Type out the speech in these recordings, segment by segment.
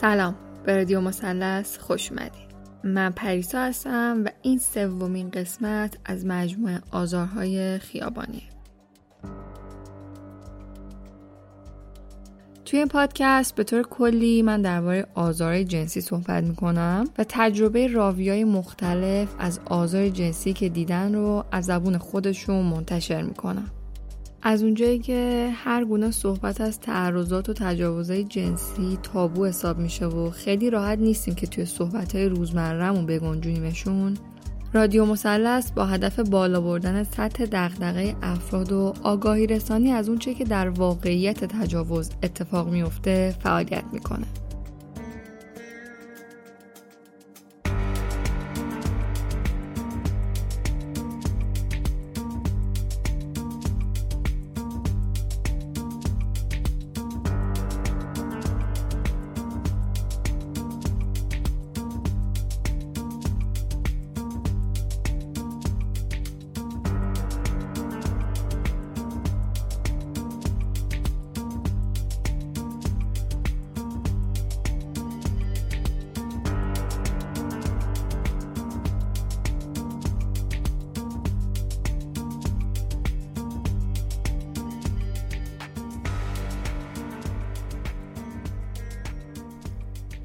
سلام. به رادیو مثلث خوش اومدید. من پریسا هستم و این سومین قسمت از مجموعه آزارهای خیابانی توی این پادکست به طور کلی من درباره آزار جنسی صحبت می‌کنم و تجربه راویای مختلف از آزار جنسی که دیدن رو از زبون خودشون منتشر می‌کنم. از اونجایی که هر گونه صحبت از تعرضات و تجاوزهای جنسی تابو حساب میشه و خیلی راحت نیستیم که توی صحبتهای روزمرهمون بگنجونیمشون رادیو مثلث با هدف بالا بردن سطح دغدغه افراد و آگاهی رسانی از اونچه که در واقعیت تجاوز اتفاق میفته فعالیت می‌کنه.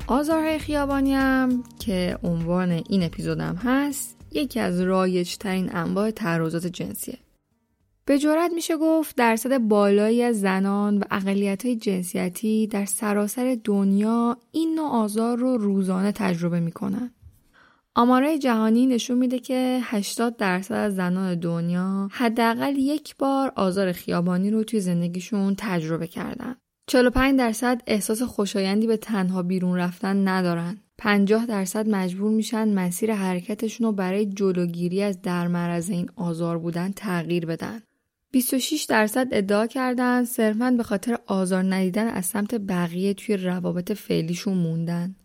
آزارهای خیابانی هم که عنوان این اپیزودم هست یکی از رایج ترین انواع تعرضات جنسیه. به جورت میشه گفت درصد بالایی از زنان و اقلیت های جنسیتی در سراسر دنیا این نوع آزار رو روزانه تجربه می‌کنن. آمارای جهانی نشون میده که 80 درصد از زنان دنیا حداقل یک بار آزار خیابانی رو توی زندگیشون تجربه کردن. 45 درصد احساس خوشایندی به تنها بیرون رفتن ندارن. 50 درصد مجبور میشن مسیر حرکتشون رو برای جلوگیری از درمرز این آزار بودن تغییر بدن. 26 درصد ادعا کردن صرفا به خاطر آزار ندیدن از سمت بقیه توی روابط فعلیشون موندن.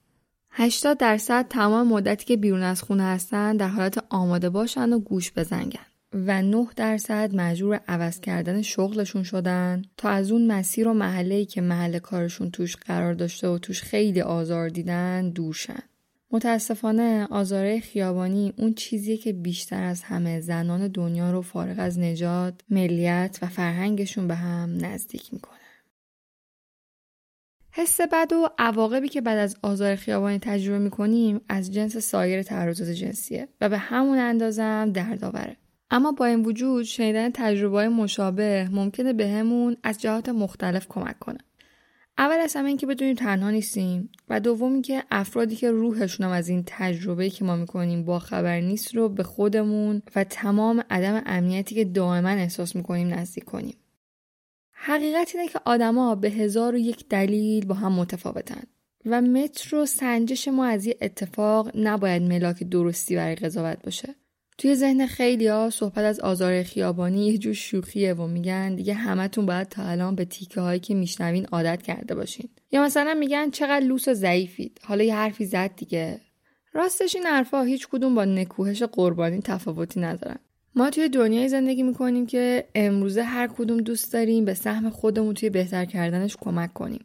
80 درصد تمام مدتی که بیرون از خونه هستن در حالت آماده باشن و گوش بزنگن. و 9 درصد مجبور عوض کردن شغلشون شدن تا از اون مسیر و محله که محل کارشون توش قرار داشته و توش خیلی آزار دیدن دورشن. متاسفانه آزاره خیابانی اون چیزیه که بیشتر از همه زنان دنیا رو فارغ از نجات، ملیت و فرهنگشون به هم نزدیک می‌کنه. حس بد و عواقبی که بعد از آزار خیابانی تجربه می‌کنیم از جنس سایر تعرضات جنسیه و به همون اندازه دردآوره. اما با این وجود شنیدن تجربه مشابه ممکنه بهمون به از جهات مختلف کمک کنه. اول از همه اینکه بدونیم تنها نیستیم و دوم اینکه افرادی که روحشون هم از این تجربه که ما می‌کنیم با خبر نیست رو به خودمون و تمام عدم امنیتی که دائما احساس می‌کنیم نزدیک کنیم. حقیقت اینه که آدما به هزار و یک دلیل با هم متفاوتن و متر و سنجش ما از یه اتفاق نباید ملاک درستی برای قضاوت باشه. توی ذهن خیلی ها صحبت از آزار خیابانی یه جور شوخیه و میگن دیگه همتون باید تا الان به تیکه هایی که میشنوین عادت کرده باشین. یا مثلا میگن چقدر لوس و ضعیفید. حالا یه حرفی زد دیگه. راستش این حرفها هیچ کدوم با نکوهش قربانی تفاوتی ندارن. ما توی دنیای زندگی می‌کنیم که امروزه هر کدوم دوست داریم به سهم خودمون توی بهتر کردنش کمک کنیم.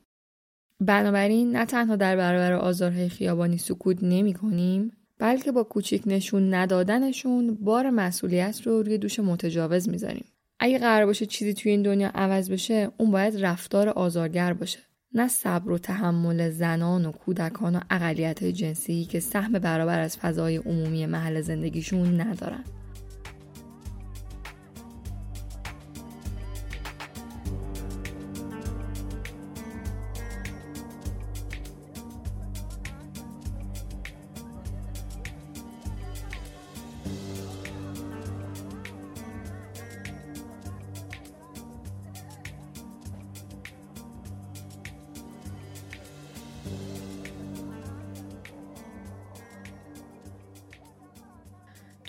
بنابراین نه تنها در برابر آزارهای خیابانی سکوت نمی کنیم بلکه با کوچیک نشون ندادنشون بار مسئولیت رو روی دوش متجاوز می‌ذاریم. اگه قرار باشه چیزی توی این دنیا عوض بشه اون باید رفتار آزارگر باشه. نه صبر و تحمل زنان و کودکان و اقلیت جنسی که سهم برابر از فضای عمومی محل زندگیشون ندارن.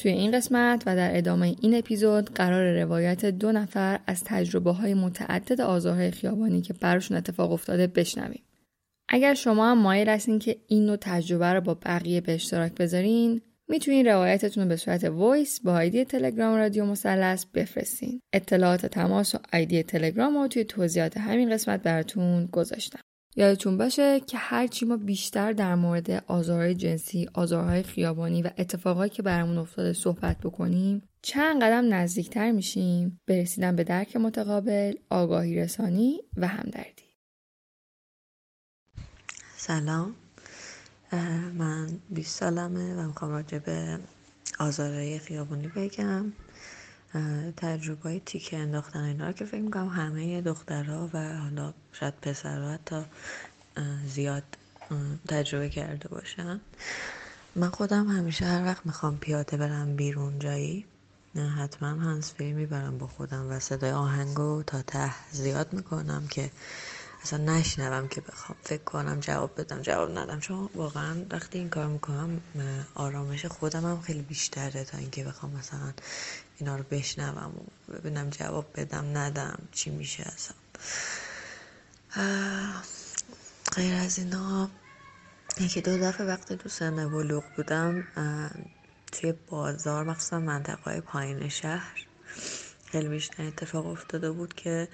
توی این قسمت و در ادامه این اپیزود قراره روایت دو نفر از تجربه های متعدد آزارهای خیابانی که براشون اتفاق افتاده بشنویم. اگر شما هم مایل هستین که این نوع تجربه رو با بقیه به اشتراک بذارین می‌تونین روایتتون رو به صورت voice با آیدی تلگرام رادیو مثلث بفرستین. اطلاعات تماس و آیدی تلگرام رو توی توضیحات همین قسمت براتون گذاشتم. یادتون باشه که هرچی ما بیشتر در مورد آزارهای جنسی، آزارهای خیابانی و اتفاقایی که برامون افتاده صحبت بکنیم چند قدم نزدیکتر میشیم. به رسیدن به درک متقابل، آگاهی رسانی و همدردی. سلام. من 20 سالمه و می‌خوام راجع به آزارهای خیابانی بگم. تجربه های تیکه انداختن اینا که فکر می‌کنم همه دخترها و حالا شاید پسرها حتی زیاد تجربه کرده باشن. من خودم همیشه هر وقت می‌خوام پیاده برم بیرون جایی حتما هنسفری می‌برم با خودم و صدای آهنگو تا ته زیاد می‌کنم که اصلا نشنوم که بخوام فکر کنم جواب بدم جواب ندم. چون واقعا وقتی این کار می‌کنم آرامش خودم هم خیلی بیشتره تا اینکه بخوام مثلا اینا رو بشنوم و ببینم جواب بدم ندم چی میشه اصلا. غیر از اینا یکی دو دفعه وقتی تو سن بلوغ بودم توی بازار مخصوصا منطقه های پایین شهر خیلی بیشتر اتفاق افتاده بود که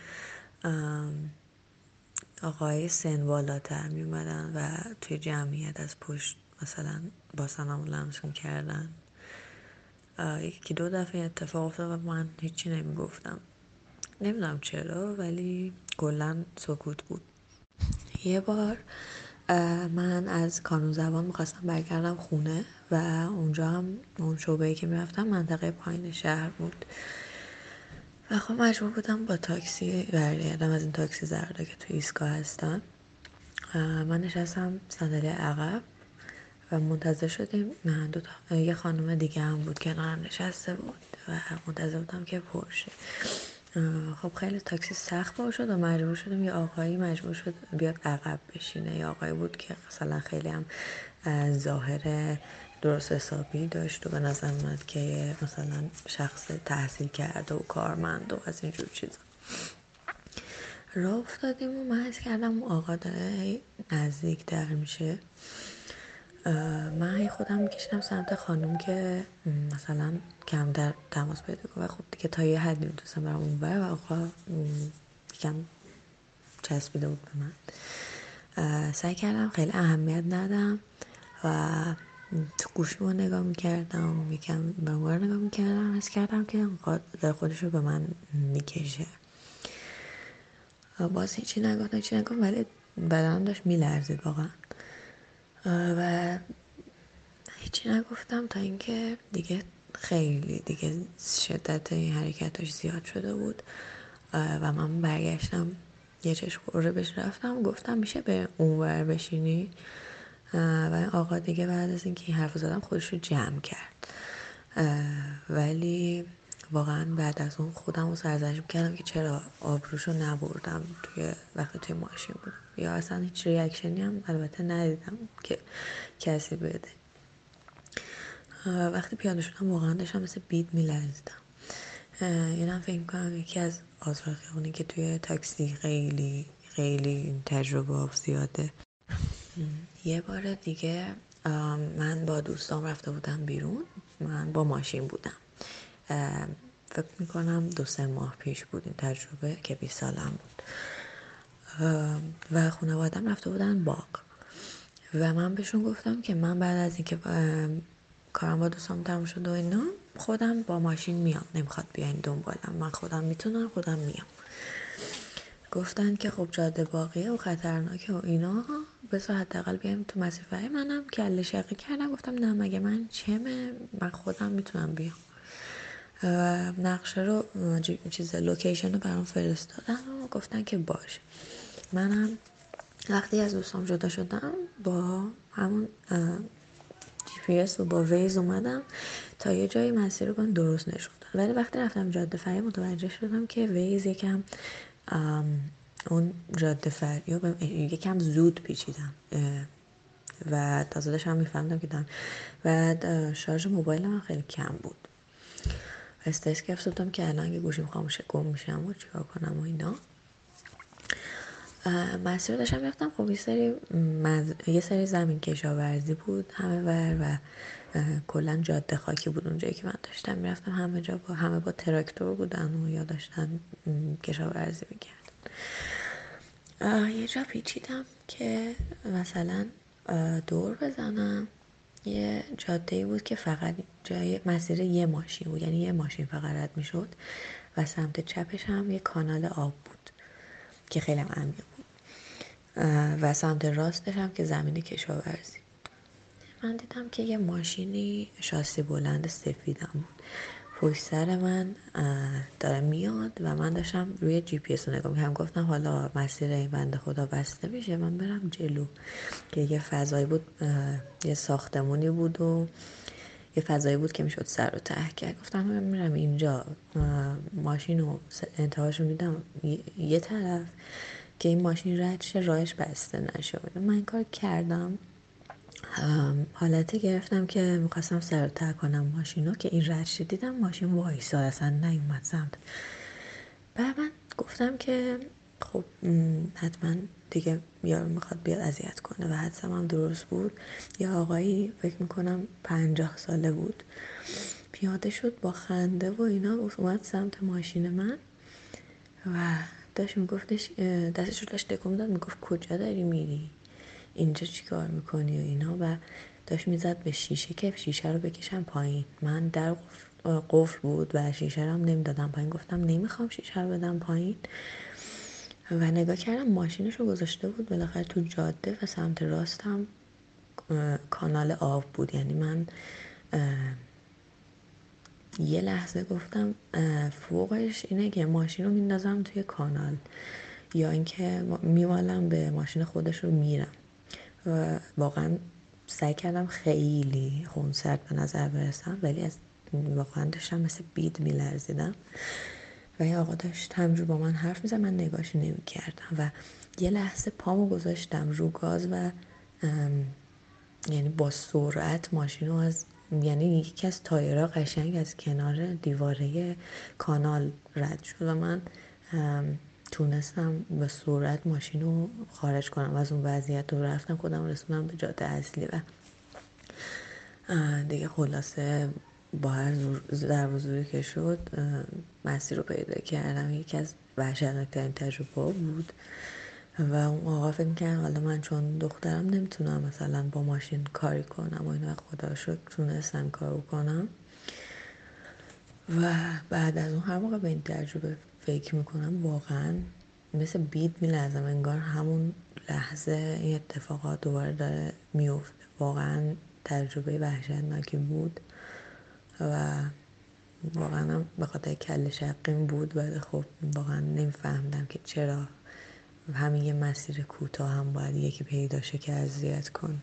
آقای سن بالاتر می اومدن و توی جمعیت از پشت مثلا با سلام لمس کردن یکی دو دفعه اتفاق افتاد و من هیچی نمی‌گفتم. نمی‌دونم چرا ولی کلا سکوت بود. یه بار من از کانون زبان می‌خواستم برگردم خونه و اونجا هم اون شعبه که می‌رفتم منطقه پایین شهر بود. و خب مجبور بودم با تاکسی برگردم از این تاکسی زرده که تو ایستگاه هستن. من نشستم صندلی عقب و منتظر شدیم. دو تا یه خانم دیگه هم بود کنارم نشسته بود و منتظر بودم که پرشه. خب خیلی تاکسی سخت بار شد و مجبور شدم یه آقایی مجبور شد بیاد عقب بشینه. یه آقایی بود که مثلا خیلی هم ظاهر درست حسابی داشت و به نظر اومد که مثلا شخص تحصیل کرده و کارمند و از اینجور چیزا. راه افتادیم و من کردم آقا داره نزدیک در میشه. من خودم میکشیدم سمت خانم که مثلا کم در تماس پیدا کنم و خب دیگه تا یه حدی می‌تونستم برم اون و آقا یکم چسبیده بود به من. سعی کردم خیلی اهمیت ندم و تو گوشی نگاه می‌کردم یکم به نگاه می‌کردم حس کردم که در خودش رو به من می‌کشه. باز هیچی نگفتم هیچی نگفتم ولی بدنم داشت میلرزید واقعا. و هیچی نگفتم تا اینکه دیگه خیلی دیگه شدت این حرکتش زیاد شده بود. و من برگشتم یه چشم بهش رفتم گفتم میشه به اونور بشینی؟ و آقا دیگه بعد از اینکه این حرف زدم خودش رو جمع کرد. ولی واقعا بعد از اون خودم رو سرزنش کردم که چرا آبروشو نبردم توی وقتی توی ماشین بودم. یا اصلا هیچ ریاکشنی هم البته ندیدم که کسی بده. وقتی پیاده شدم واقعا داشتم مثل بید میلرزیدم. اینم فکر می‌کنم یکی از آزراقیانی که توی تاکسی خیلی خیلی تجربه زیاده. یه بار دیگه من با دوستام رفته بودم بیرون. من با ماشین بودم. فکر می‌کنم دو سه ماه پیش بود این تجربه که 20 سالم بود. و خانوادم رفته بودن باغ. و من بهشون گفتم که من بعد از اینکه کارم با دوستام تموم شد و اینا خودم با ماشین میام. نمی‌خواد بیاین دنبالم. من خودم می‌تونم خودم میام. گفتن که خب جاده باقیه و خطرناکه و اینا. بذار حداقل بیایم تو مسیر منم. کله شقی کردم گفتم نه مگه من چمه؟ من خودم می‌تونم بیام. نقشه رو چیز لوکیشن رو برام فرستادن و گفتن که باشه منم وقتی از دوستام جدا شدم با همون جی پی اس و با Waze اومدم تا یه جایی مسیر رو درست نشد ولی وقتی رفتم جاده فرعی متوجه شدم که Waze یکم اون جاده رو یکم زود پیچیدم و تازه داشتم میفهمیدم که دارم. و شارژ موبایل من خیلی کم بود. استرس گرفتم که الان اگه گوشیم خاموش شه گم میشم و چیکار کنم و اینا. مسیر داشتم می‌رفتم. خب یه سری, یه سری زمین کشاورزی بود همه ور و کلا جاده خاکی بود اونجایی که من داشتم می‌رفتم. همه جا با همه با تراکتور بودن و یا داشتن کشاورزی می‌کردن. یه جا پیچیدم که مثلا دور بزنم. یه جاده بود که فقط جای مسیر یه ماشین بود یعنی یه ماشین فقط رد می‌شد و سمت چپش هم یه کانال آب بود که خیلی عمیق بود. و سمت راستش هم که زمین کشاورزی من دیدم که یه ماشینی شاسی بلند سفیدم بود. پشت سر من داره میاد و من داشتم روی جی پی اس رو نگاه می‌کنم گفتم حالا مسیر این بنده خدا بسته میشه. من برم جلو. که یه فضایی بود یه ساختمونی بود و یه فضایی بود که می‌شد سر رو ته کرد. گفتم من میرم اینجا. ماشین رو انتهاش رو میدم یه طرف که این ماشین رد شه راهش بسته نشه. من کار کردم. حالتی گرفتم که می‌خواستم سر تر کنم ماشین رو که این رد دیدم ماشین وایساد اصلا نیومد سمت. بعد من گفتم که خب حتما دیگه یارو می‌خواد بیاد اذیت کنه و حدسم هم درست بود. یا آقایی فکر می‌کنم پنجاه ساله بود. پیاده شد با خنده و اینا اومد سمت ماشین من و داشت میگفتش دستش رو داشت تکون داد می‌گفت کجا داری میری؟ اینجا چی کار می‌کنی و اینا و داشت می‌زد به شیشه که شیشه رو بکشم پایین. من در قفل بود و شیشه رو نمی‌دادم پایین. گفتم نمی‌خوام شیشه رو بدم پایین. و نگاه کردم ماشینش رو گذاشته بود بالاخره تو جاده و سمت راستم کانال آب بود. یعنی من یه لحظه گفتم فوقش اینه که ماشین رو میندازم توی کانال یا اینکه میوالم به ماشین خودش رو میرم. و واقعا سعی کردم خیلی خونسرد به نظر برسم ولی از واقعا داشتم مثل بید میلرزیدم. و این آقا داشت همجور با من حرف می‌زد من نگاش نمی کردم و یه لحظه پامو گذاشتم رو گاز و یعنی با سرعت ماشین رو از یعنی یکی از تایرها قشنگ از کنار دیواره کانال رد شد و من تونستم به صورت ماشین رو خارج کنم و از اون وضعیت رو رفتم خودم رسونم به جاده اصلی و دیگه خلاصه با هر در که شد مسیر رو پیدا کردم. یکی از وحشتناکترین تجربه بود و اون آقا فکر کرد حالا من چون دخترم نمی‌تونم مثلا با ماشین کاری کنم و اینا خدا شد تونستم کار کنم. و بعد از اون هر موقع به این تجربه فکر می‌کنم واقعا مثل بید میلرزم انگار همون لحظه این اتفاقات دوباره داره میفته واقعا تجربه وحشتناکی بود و واقعا به خاطر کل شقیم بود ولی خب واقعا نمیفهمدم که چرا همین یه مسیر کوتاه هم باید یکی پیداشه که اذیت کن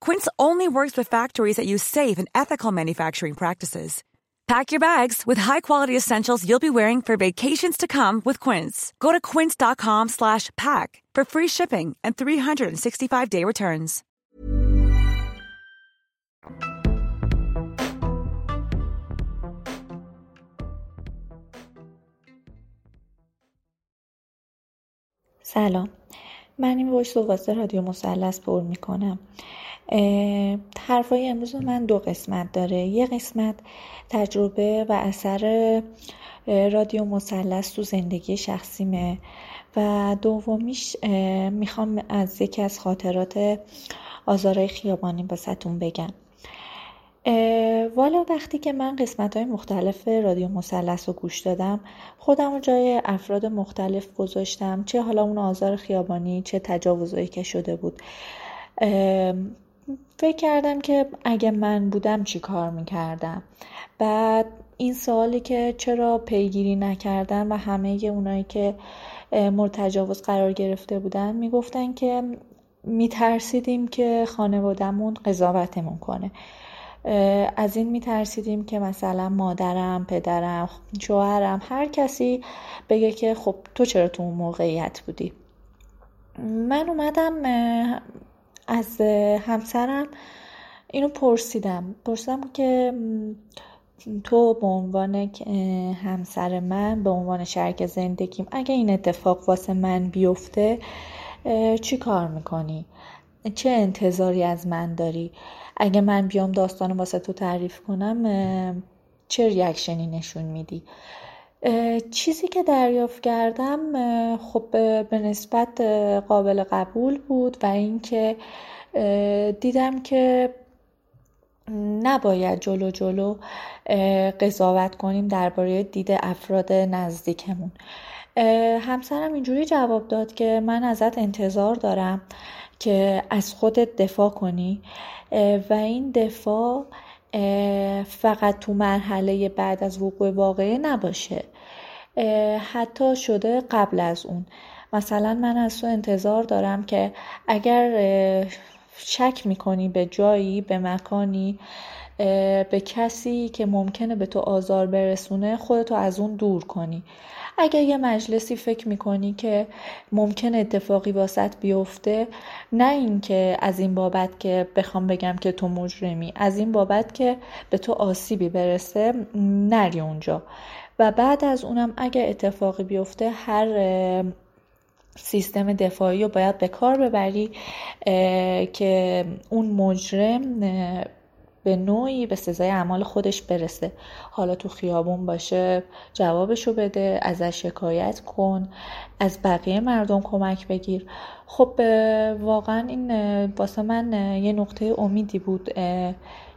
Quince only works with factories that use safe and ethical manufacturing practices. Pack your bags with high-quality essentials you'll be wearing for vacations to come with Quince. Go to quince.com/pack for free shipping and 365-day returns. سلام من این وایس واسه رادیو مثلث پر میکنم حرفای امروز من دو قسمت داره. یه قسمت تجربه و اثر رادیو مثلث تو زندگی شخصیمه و دومیش می‌خوام از یکی از خاطرات آزارای خیابانی باستون بگم. والا وقتی که من قسمت های مختلف رادیو مثلث رو گوش دادم خودم رو جای افراد مختلف گذاشتم چه حالا اون آزار خیابانی چه تجاوزایی که شده بود. فکر کردم که اگه من بودم چی کار می‌کردم؟ بعد این سوالی که چرا پیگیری نکردن و همه اونایی که مورد تجاوز قرار گرفته بودن می‌گفتن که میترسیدیم که خانوادهمون قضاوتمون کنه. از این میترسیدیم که مثلا مادرم پدرم شوهرم هر کسی بگه که خب تو چرا تو اون موقعیت بودی؟ من اومدم از همسرم اینو پرسیدم پرسیدم که تو به عنوان همسر من به عنوان شرک زندگیم اگه این اتفاق واسه من بیفته چی کار می‌کنی؟ چه انتظاری از من داری؟ اگه من بیام داستان واسه تو تعریف کنم چه ریاکشنی نشون میدی؟ چیزی که دریافت کردم خب به نسبت قابل قبول بود و اینکه دیدم که نباید جلو جلو قضاوت کنیم درباره دید افراد نزدیکمون. همسرم اینجوری جواب داد که من ازت انتظار دارم که از خودت دفاع کنی و این دفاع فقط تو مرحله بعد از وقوع واقعه نباشه. حتی شده قبل از اون. مثلا من از تو انتظار دارم که اگر شک می‌کنی به جایی به مکانی به کسی که ممکنه به تو آزار برسونه خودتو از اون دور کنی. اگر یه مجلسی فکر می‌کنی که ممکن اتفاقی واسط بیفته نه اینکه از این بابت که بخوام بگم که تو مجرمی از این بابت که به تو آسیبی برسه نری اونجا. و بعد از اونم اگه اتفاقی بیفته هر سیستم دفاعی رو باید به کار ببری که اون مجرم به نوعی به سزای اعمال خودش برسه. حالا تو خیابون باشه جوابشو بده ازش شکایت کن از بقیه مردم کمک بگیر. خب واقعا این واسه من یه نقطه امیدی بود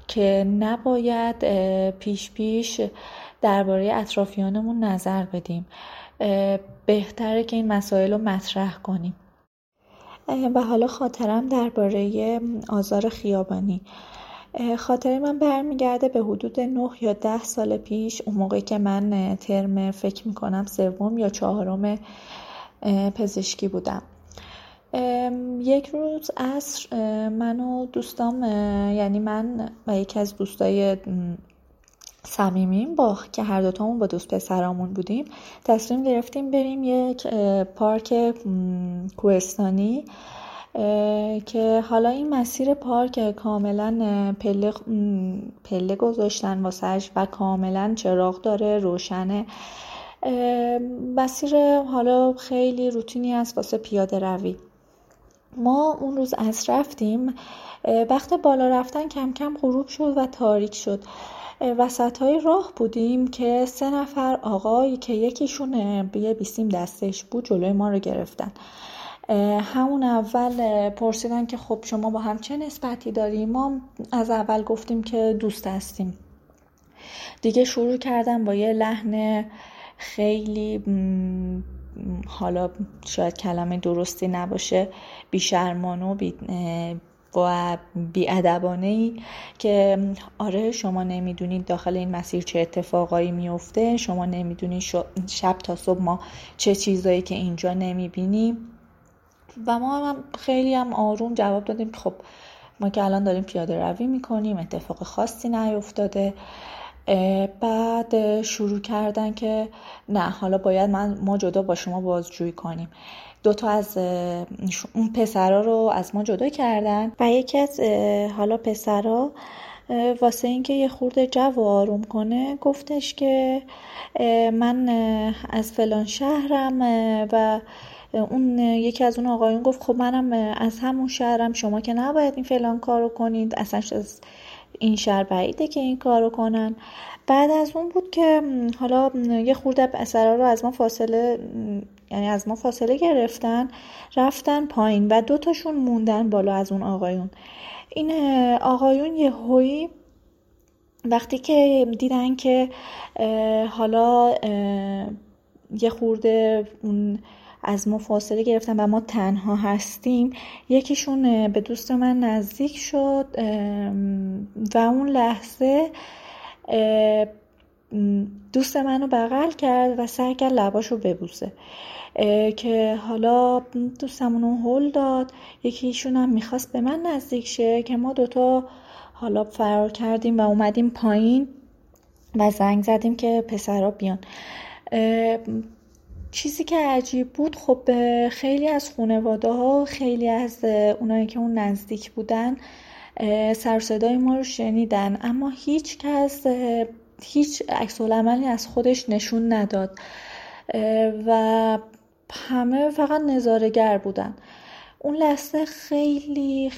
که نباید پیش پیش درباره اطرافیانمون نظر بدیم. بهتره که این مسائل رو مطرح کنیم. و حالا خاطرم درباره آزار خیابانی. خاطر من برمیگرده به حدود 9 یا ده سال پیش اون موقع که من ترم فکر می‌کنم سوم یا چهارم پزشکی بودم. یک روز عصر من و دوستام یعنی من و یکی از دوستای صمیمیم با که هر دوتامون با دوست پسرامون بودیم تصمیم گرفتیم بریم یک پارک کوهستانی که حالا این مسیر پارک کاملا پله, پله گذاشتن واسهش و کاملا چراغ داره روشنه. مسیر حالا خیلی روتینی است واسه پیاده روی. ما اون روز از رفتیم وقت بالا رفتن کم کم غروب شد و تاریک شد. وسط های راه بودیم که سه نفر آقایی که یکیشون یه بیسیم دستش بود جلوی ما رو گرفتن. همون اول پرسیدن که خب شما با هم چه نسبتی داریم؟ ما از اول گفتیم که دوست هستیم. دیگه شروع کردم با یه لحن خیلی حالا شاید کلمه درستی نباشه بیشرمان و بی و بیادبانه ای که آره شما نمی‌دونید داخل این مسیر چه اتفاقایی میفته شما نمی‌دونید شب تا صبح ما چه چیزایی که اینجا نمی‌بینیم. و ما هم خیلی هم آروم جواب دادیم خب ما که الان داریم پیاده روی می‌کنیم اتفاق خاصی نیفتاده. بعد شروع کردن که نه حالا باید من ما جدا با شما بازجویی کنیم. دوتا از اون پسرا رو از ما جدا کردن. و یکی از حالا پسرا واسه اینکه یه خورده جو آروم کنه گفتش که من از فلان شهرم و اون یکی از اون آقایون گفت خب منم از همون شهرم شما که نباید این فلان کارو کنید اصلا از این شهر بعیده که این کارو کنن. بعد از اون بود که حالا یه خورده پسرا رو از ما فاصله یعنی از ما فاصله گرفتن رفتن پایین و دوتاشون موندن بالا از اون آقایون. این آقایون یه هویی وقتی که دیدن که حالا یه خورده از ما فاصله گرفتن و ما تنها هستیم. یکیشون به دوست من نزدیک شد و اون لحظه دوست منو بغل کرد و سعی کرد لباشو ببوسه که حالا دوستمون رو هل داد. یکیشون هم می‌خواست به من نزدیک شه که ما دوتا حالا فرار کردیم و اومدیم پایین و زنگ زدیم که پسرا بیان. چیزی که عجیب بود خب خیلی از خانواده ها خیلی از اونایی که اون نزدیک بودن سر صدای ما رو شنیدن. اما هیچ کس هیچ عکس از خودش نشون نداد. و همه فقط نظارگر بودن. اون لحظه خیلی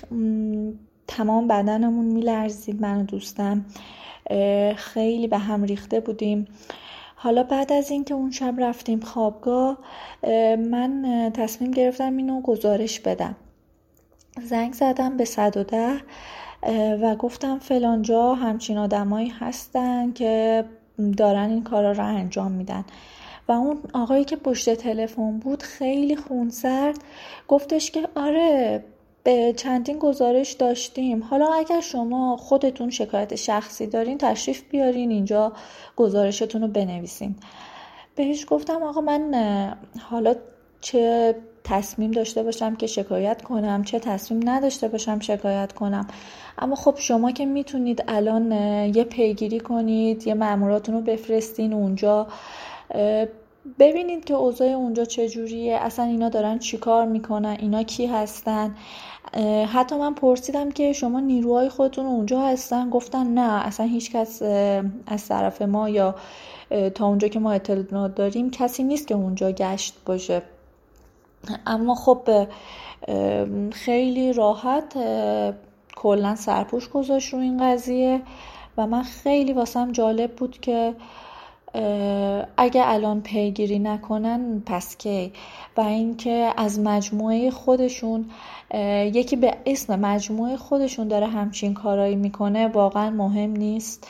تمام بدنمون میلرزید من و دوستم. خیلی به هم ریخته بودیم. حالا بعد از اینکه اون شب رفتیم خوابگاه من تصمیم گرفتم اینو گزارش بدم. زنگ زدم به 110 و گفتم فلانجا همچین آدمایی هستن که دارن این کارا رو انجام میدن. و اون آقایی که پشت تلفن بود خیلی خونسرد گفتش که آره به چندین گزارش داشتیم. حالا اگر شما خودتون شکایت شخصی دارین تشریف بیارین اینجا گزارشتون رو بنویسین. بهش گفتم آقا من حالا چه تصمیم داشته باشم که شکایت کنم چه تصمیم نداشته باشم شکایت کنم. اما خب شما که می‌تونید الان یه پیگیری کنید یه ماموراتون رو بفرستین اونجا ببینید که اوضاع اونجا چجوریه اصلا اینا دارن چیکار می‌کنن اینا کی هستن. حتی من پرسیدم که شما نیروهای خودتون اونجا هستن؟ گفتن نه اصلا هیچ کس از طرف ما یا تا اونجا که ما اطلاعات داریم کسی نیست که اونجا گشت باشه. اما خب خیلی راحت کلا سرپوش گذاشت رو این قضیه و من خیلی واسم جالب بود که اگه الان پیگیری نکنن پس کی؟ و اینکه از مجموعه خودشون یکی به اسم مجموعه خودشون داره همچین کارایی می‌کنه واقعا مهم نیست.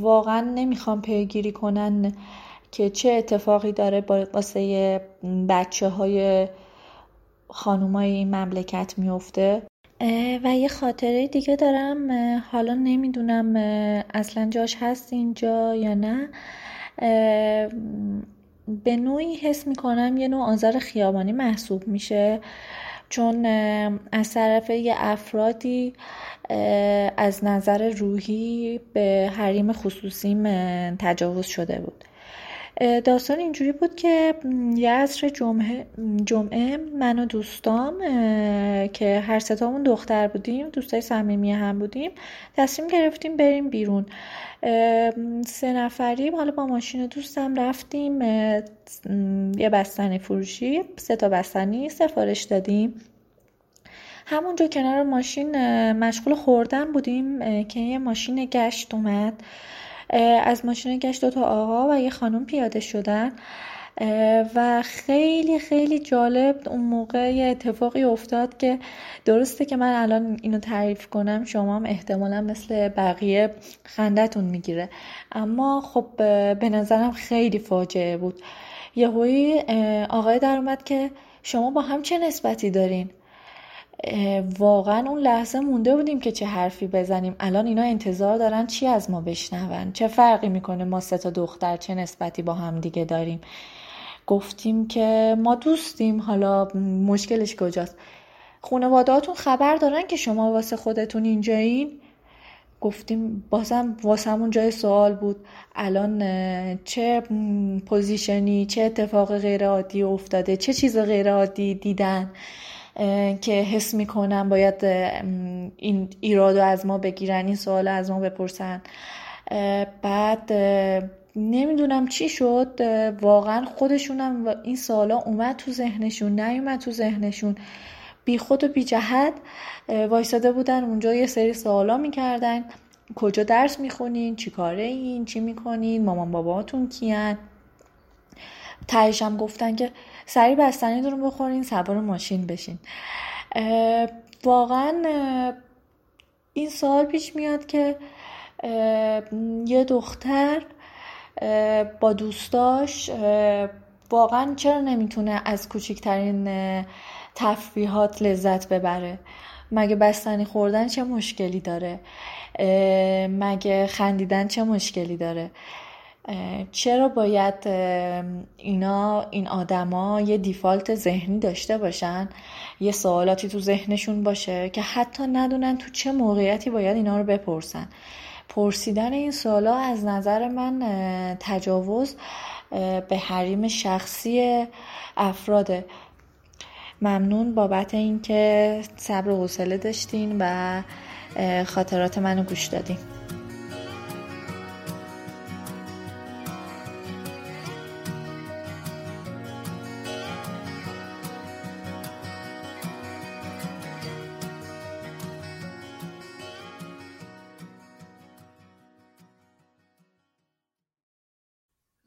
واقعا نمی‌خوام پیگیری کنن که چه اتفاقی داره واسه بچه های خانومای این مملکت میفته و یه خاطره دیگه دارم حالا نمی‌دونم اصلا جاش هست اینجا یا نه. به نوعی حس می‌کنم یه نوع آزار خیابانی محسوب میشه. چون از طرف یه افرادی از نظر روحی به حریم خصوصیم تجاوز شده بود. داستان اینجوری بود که یه عصر جمعه, جمعه من و دوستام که هر ستامون دختر بودیم دوستای صمیمی هم بودیم تصمیم گرفتیم بریم بیرون. سه نفریم حالا با ماشین دوستم رفتیم یه بستنی فروشی سه تا بستنی سفارش دادیم. همونجا کنار ماشین مشغول خوردن بودیم که یه ماشین گشت اومد. از ماشین گشت دو تا آقا و یه خانم پیاده شدن. و خیلی خیلی جالب اون موقع یه اتفاقی افتاد که درسته که من الان اینو تعریف کنم شما هم احتمالا مثل بقیه خندتون می‌گیره. اما خب به نظرم خیلی فاجعه بود. یهویی آقای در اومد که شما با هم چه نسبتی دارین؟ واقعا اون لحظه مونده بودیم که چه حرفی بزنیم. الان اینا انتظار دارن چی از ما بشنون؟ چه فرقی می‌کنه ما سه تا دختر چه نسبتی با هم دیگه داریم؟ گفتیم که ما دوستیم. حالا مشکلش کجاست؟ خانوادهاتون خبر دارن که شما واسه خودتون اینجایین؟ گفتیم بازم واسمون جای سوال بود. الان چه پوزیشنی چه اتفاق غیر عادی افتاده؟ چه چیز غیر عادی دیدن؟ که حس می‌کنن باید این ایرادو از ما بگیرن این سوال از ما بپرسن. بعد نمی‌دونم چی شد واقعا خودشونم این سوالا اومد تو ذهنشون نیومد تو ذهنشون. بی خود و بی جهت وایساده بودن اونجا یه سری سوالا می‌کردن. کجا درس می‌خونین؟ چی کاره این چی می‌کنین؟ مامان باباتون کیان؟ هم گفتن که سری بستنی رو بخورین سوار ماشین بشین. واقعا این سوال پیش میاد که یه دختر با دوستاش واقعا چرا نمی‌تونه از کوچکترین تفریحات لذت ببره؟ مگه بستنی خوردن چه مشکلی داره؟ مگه خندیدن چه مشکلی داره؟ چرا باید اینا این آدما یه دیفالت ذهنی داشته باشن؟ یه سوالاتی تو ذهنشون باشه که حتی ندونن تو چه موقعیتی باید اینا رو بپرسن. پرسیدن این سوالا از نظر من تجاوز به حریم شخصی افراده. ممنون بابت اینکه صبر و حوصله داشتین و خاطرات منو گوش دادین.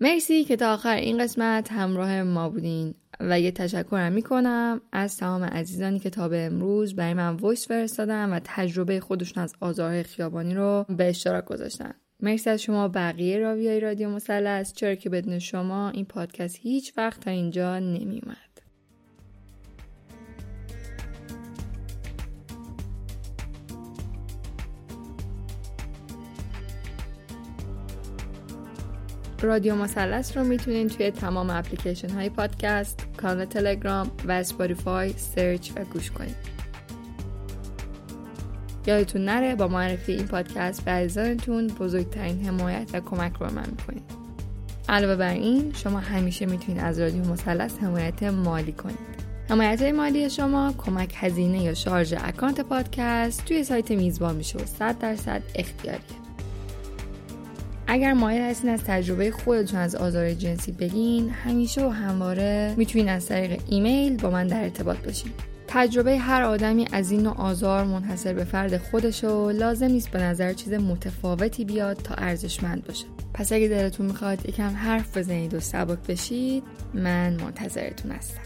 مرسی که تا آخر این قسمت همراه ما بودین و یه تشکرم می‌کنم از تمام عزیزانی که تا به امروز برای من ویس فرستادن و تجربه خودشون از آزار خیابانی رو به اشتراک گذاشتن. مرسی از شما بقیه راویای رادیو مثلث. چرا که بدون شما این پادکست هیچ وقت تا اینجا نمیومد رادیو مثلث رو می‌تونین توی تمام اپلیکیشن های پادکست، کانال تلگرام و Spotify search و گوش کنید. یادتون نره با معرفی این پادکست به عزیزانتون بزرگترین حمایت و کمک رو من می‌کنید. علاوه بر این شما همیشه می‌تونید از رادیو مثلث حمایت مالی کنید. حمایت مالی شما کمک هزینه یا شارژ account پادکست توی سایت میزبان میشه و 100 درصد اختیاریه. اگر مایل هستین از تجربه خودتون از آزار جنسی بگین همیشه و همواره می‌تونین از طریق ایمیل با من در ارتباط باشین. تجربه هر آدمی از این نوع آزار منحصر به فرد خودش و لازم نیست به نظر چیز متفاوتی بیاد تا ارزشمند باشه. پس اگه دلتون می‌خواد یکم حرف بزنید و سبک بشید من منتظرتون هستم.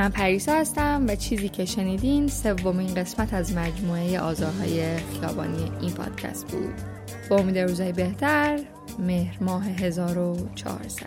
من پریسا هستم و چیزی که شنیدین سومین قسمت از مجموعه آزارهای خیابانی این پادکست بود. با امید روزای بهتر مهر ماه 1400